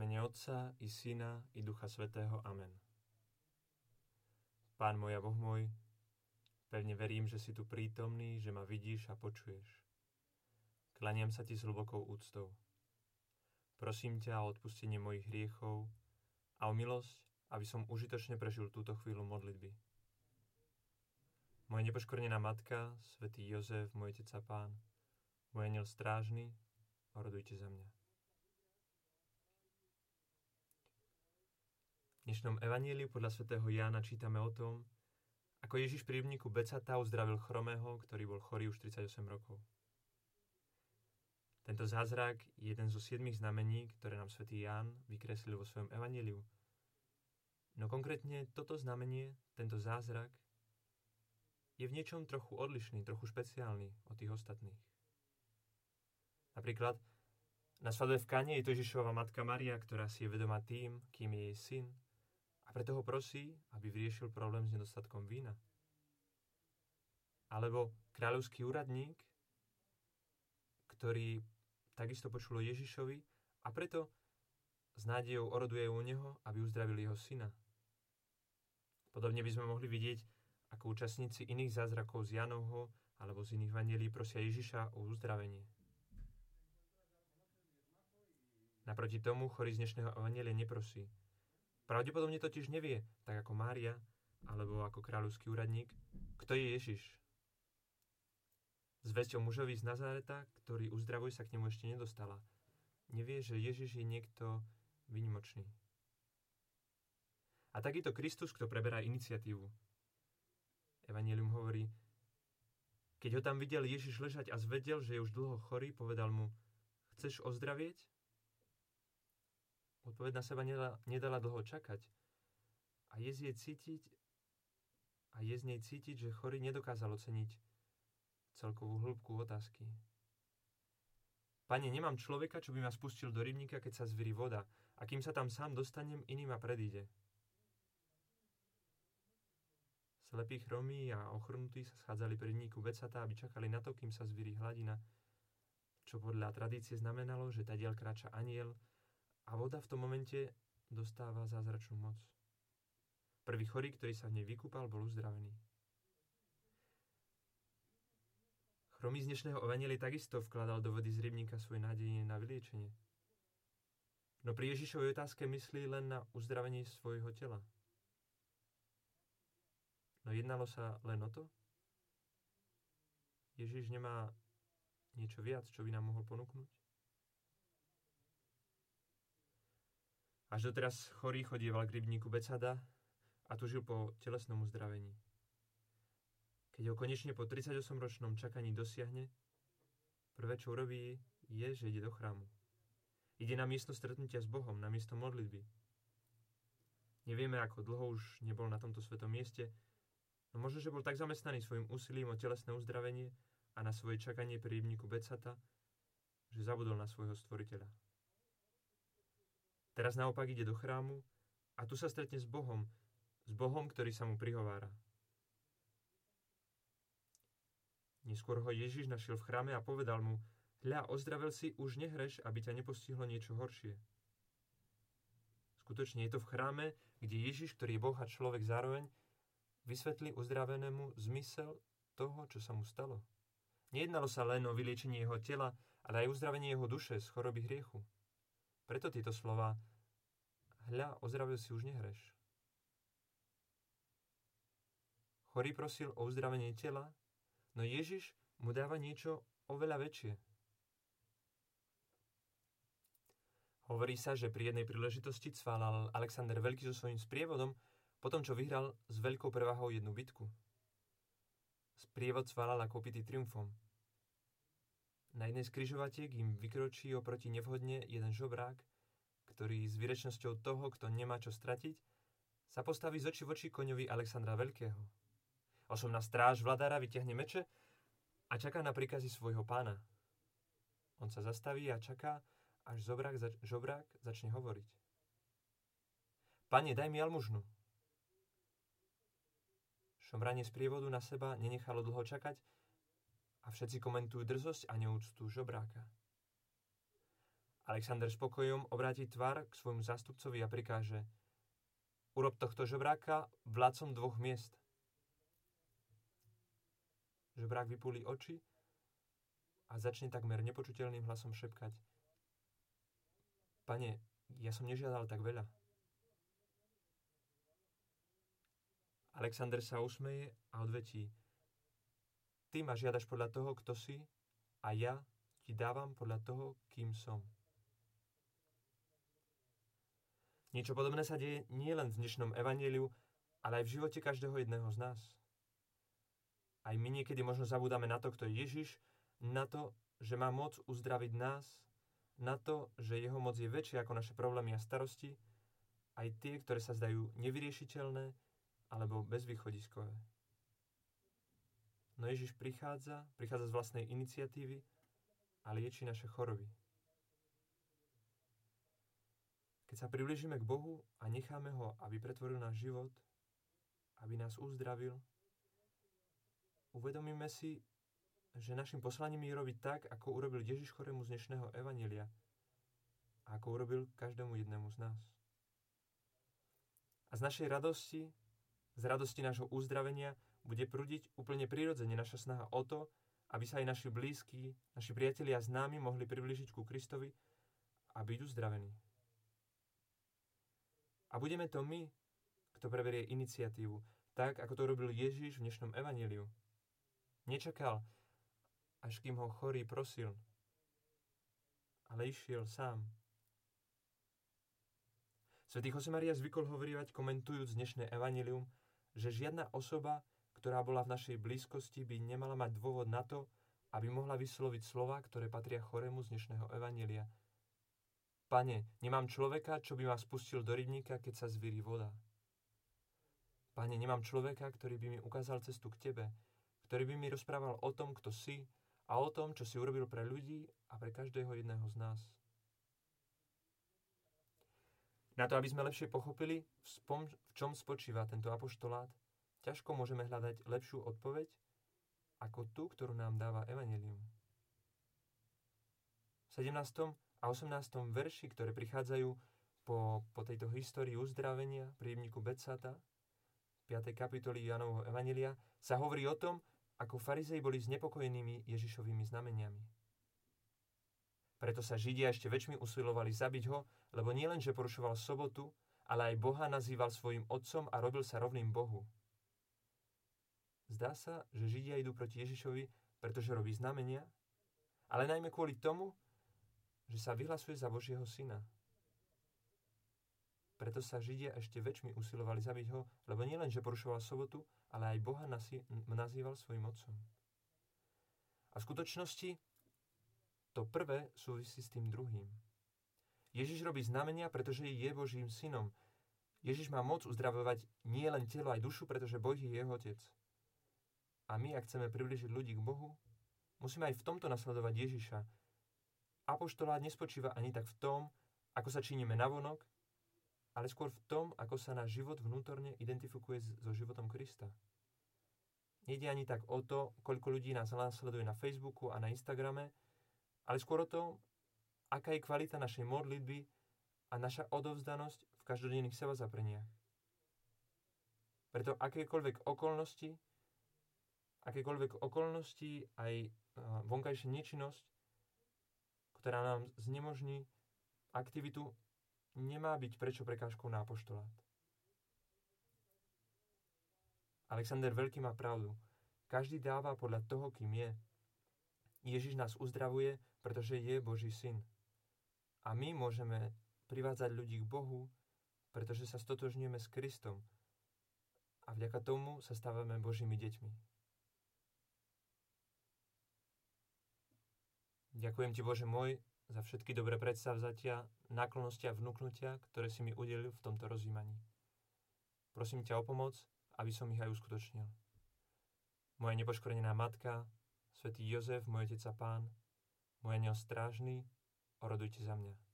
mene Otca i Syna i Ducha Svetého. Amen. Pán môj a Boh môj, pevne verím, že si tu prítomný, že ma vidíš a počuješ. Klaniam sa ti s hlbokou úctou. Prosím ťa o odpustenie mojich hriechov a o milosť, aby som užitočne prežil túto chvíľu modlitby. Moja nepoškornená matka, svätý Jozef, môj otec a pán, môj aniel strážny, orodujte za mňa. Dnešnom evaníliu podľa svätého Jána čítame o tom, ako Ježiš pri rybníku Becata uzdravil chromého, ktorý bol chorý už 38 rokov. Tento zázrak je jeden zo siedmých znamení, ktoré nám svätý Ján vykreslil vo svojom evaníliu. No konkrétne toto znamenie, tento zázrak, je v niečom trochu odlišný, trochu špeciálny od tých ostatných. Napríklad na svadbe v Kane je to Ježišova matka Maria, ktorá si je vedomá tým, kým je jej syn, a preto ho prosí, aby vyriešil problém s nedostatkom vína. Alebo kráľovský úradník, ktorý takisto počul o Ježišovi a preto s nádejou oroduje u neho, aby uzdravil jeho syna. Podobne by sme mohli vidieť, ako účastníci iných zázrakov z Janovho alebo z iných vanielí prosia Ježiša o uzdravenie. Naproti tomu chorý z dnešného evanielia neprosí, Pravdepodobne totiž nevie, tak ako Mária, alebo ako kráľovský úradník, kto je Ježiš. Zväzť o mužovi z Nazareta, ktorý uzdravuje sa k nemu ešte nedostala. Nevie, že Ježiš je niekto vynimočný. A takýto Kristus, kto preberá iniciatívu. Evangelium hovorí, keď ho tam videl Ježiš ležať a zvedel, že je už dlho chorý, povedal mu, chceš ozdravieť? Odpoveď na seba nedala, nedala dlho čakať. A je z jej cítiť, a je z nej cítiť, že chorý nedokázal oceniť celkovú hĺbku otázky. Pane, nemám človeka, čo by ma spustil do rybníka, keď sa zvíri voda. A kým sa tam sám dostanem, iný ma predíde. Slepí, chromí a ochrnutí sa schádzali pri rybníku Becata, aby čakali na to, kým sa zvíri hladina, čo podľa tradície znamenalo, že tadiaľ kráča aniel, a voda v tom momente dostáva zázračnú moc. Prvý chorý, ktorý sa v nej vykúpal, bol uzdravený. Chromý z dnešného Evangeli takisto vkladal do vody z rybníka svoje nádenie na vyliečenie. No pri Ježišovej otázke myslí len na uzdravenie svojho tela. No jednalo sa len o to? Ježiš nemá niečo viac, čo by nám mohol ponúknuť? Až doteraz chorý chodieval k rybníku Becada a tužil po telesnom uzdravení. Keď ho konečne po 38-ročnom čakaní dosiahne, prvé, čo urobí, je, že ide do chrámu. Ide na miesto stretnutia s Bohom, na miesto modlitby. Nevieme, ako dlho už nebol na tomto svetom mieste, no možno, že bol tak zamestnaný svojim úsilím o telesné uzdravenie a na svoje čakanie pri rybníku Becata, že zabudol na svojho stvoriteľa. Teraz naopak ide do chrámu a tu sa stretne s Bohom, s Bohom, ktorý sa mu prihovára. Neskôr ho Ježiš našiel v chráme a povedal mu, hľa, ozdravil si, už nehreš, aby ťa nepostihlo niečo horšie. Skutočne je to v chráme, kde Ježiš, ktorý je Boh a človek zároveň, vysvetlí uzdravenému zmysel toho, čo sa mu stalo. Nejednalo sa len o vyliečenie jeho tela, ale aj uzdravenie jeho duše z choroby hriechu. Preto tieto slova Hľa, ozdravil si už nehreš. Chorý prosil o uzdravenie tela, no Ježiš mu dáva niečo oveľa väčšie. Hovorí sa, že pri jednej príležitosti cválal Alexander Veľký so svojím sprievodom, potom čo vyhral s veľkou prevahou jednu bitku. Sprievod cválal ako opitý triumfom. Na jednej z im vykročí oproti nevhodne jeden žobrák, ktorý s výrečnosťou toho, kto nemá čo stratiť, sa postaví z oči voči koňovi Alexandra Veľkého. Osobná stráž vladára vyťahne meče a čaká na príkazy svojho pána. On sa zastaví a čaká, až zobrák, zač- žobrák začne hovoriť. Pane, daj mi almužnu. Šomranie z prievodu na seba nenechalo dlho čakať a všetci komentujú drzosť a neúctu žobráka. Alexander spokojom obráti tvár k svojmu zástupcovi a prikáže Urob tohto žebráka vládcom dvoch miest. Žebrák vypúli oči a začne takmer nepočuteľným hlasom šepkať. Pane, ja som nežiadal tak veľa. Alexander sa usmeje a odvetí. Ty ma žiadaš podľa toho, kto si a ja ti dávam podľa toho, kým som. Niečo podobné sa deje nie len v dnešnom evaníliu, ale aj v živote každého jedného z nás. Aj my niekedy možno zabúdame na to, kto je Ježiš, na to, že má moc uzdraviť nás, na to, že jeho moc je väčšia ako naše problémy a starosti, aj tie, ktoré sa zdajú nevyriešiteľné alebo bezvýchodiskové. No Ježiš prichádza, prichádza z vlastnej iniciatívy a lieči naše choroby. Keď sa približíme k Bohu a necháme ho, aby pretvoril náš život, aby nás uzdravil, uvedomíme si, že našim poslaním je robiť tak, ako urobil Ježiš chorému z dnešného evanelia a ako urobil každému jednému z nás. A z našej radosti, z radosti nášho uzdravenia, bude prúdiť úplne prirodzene naša snaha o to, aby sa aj naši blízki, naši priatelia a známi mohli priblížiť ku Kristovi a byť uzdravení. A budeme to my, kto preberie iniciatívu, tak ako to robil Ježiš v dnešnom evaníliu. Nečakal, až kým ho chorý prosil, ale išiel sám. Svetý Josemaria zvykol hovorievať, komentujúc dnešné evanílium, že žiadna osoba, ktorá bola v našej blízkosti, by nemala mať dôvod na to, aby mohla vysloviť slova, ktoré patria chorému z dnešného evanília – Pane, nemám človeka, čo by ma spustil do rybníka, keď sa zvíri voda. Pane, nemám človeka, ktorý by mi ukázal cestu k Tebe, ktorý by mi rozprával o tom, kto si a o tom, čo si urobil pre ľudí a pre každého jedného z nás. Na to, aby sme lepšie pochopili, v čom spočíva tento apoštolát, ťažko môžeme hľadať lepšiu odpoveď ako tú, ktorú nám dáva Evangelium. V 17 a 18. verši, ktoré prichádzajú po, po tejto histórii uzdravenia pri rybníku Betsata, 5. kapitoly Janovho Evanelia, sa hovorí o tom, ako farizei boli znepokojenými Ježišovými znameniami. Preto sa Židia ešte väčšmi usilovali zabiť ho, lebo nielen, že porušoval sobotu, ale aj Boha nazýval svojim otcom a robil sa rovným Bohu. Zdá sa, že Židia idú proti Ježišovi, pretože robí znamenia, ale najmä kvôli tomu, že sa vyhlasuje za Božieho syna. Preto sa Židia ešte väčšmi usilovali zabiť ho, lebo nielen, že porušoval sobotu, ale aj Boha nazýval svojim otcom. A v skutočnosti to prvé súvisí s tým druhým. Ježiš robí znamenia, pretože je Božím synom. Ježiš má moc uzdravovať nie len telo, aj dušu, pretože Boh je jeho otec. A my, ak chceme približiť ľudí k Bohu, musíme aj v tomto nasledovať Ježiša, apoštolát nespočíva ani tak v tom, ako sa činíme navonok, ale skôr v tom, ako sa náš život vnútorne identifikuje so životom Krista. Nejde ani tak o to, koľko ľudí nás následuje na Facebooku a na Instagrame, ale skôr o to, aká je kvalita našej modlitby a naša odovzdanosť v každodenných seba zapreniach. Preto akékoľvek okolnosti, akékoľvek okolnosti, aj vonkajšia nečinnosť ktorá nám znemožní aktivitu, nemá byť prečo prekážkou na apoštolát. Alexander Veľký má pravdu. Každý dáva podľa toho, kým je. Ježiš nás uzdravuje, pretože je Boží syn. A my môžeme privádzať ľudí k Bohu, pretože sa stotožňujeme s Kristom. A vďaka tomu sa stávame Božími deťmi. Ďakujem Ti, Bože môj, za všetky dobré predstavzatia, náklonosti a vnúknutia, ktoré si mi udelil v tomto rozjímaní. Prosím ťa o pomoc, aby som ich aj uskutočnil. Moja nepoškorenená matka, svätý Jozef, môj otec a pán, môj aniel strážny, orodujte za mňa.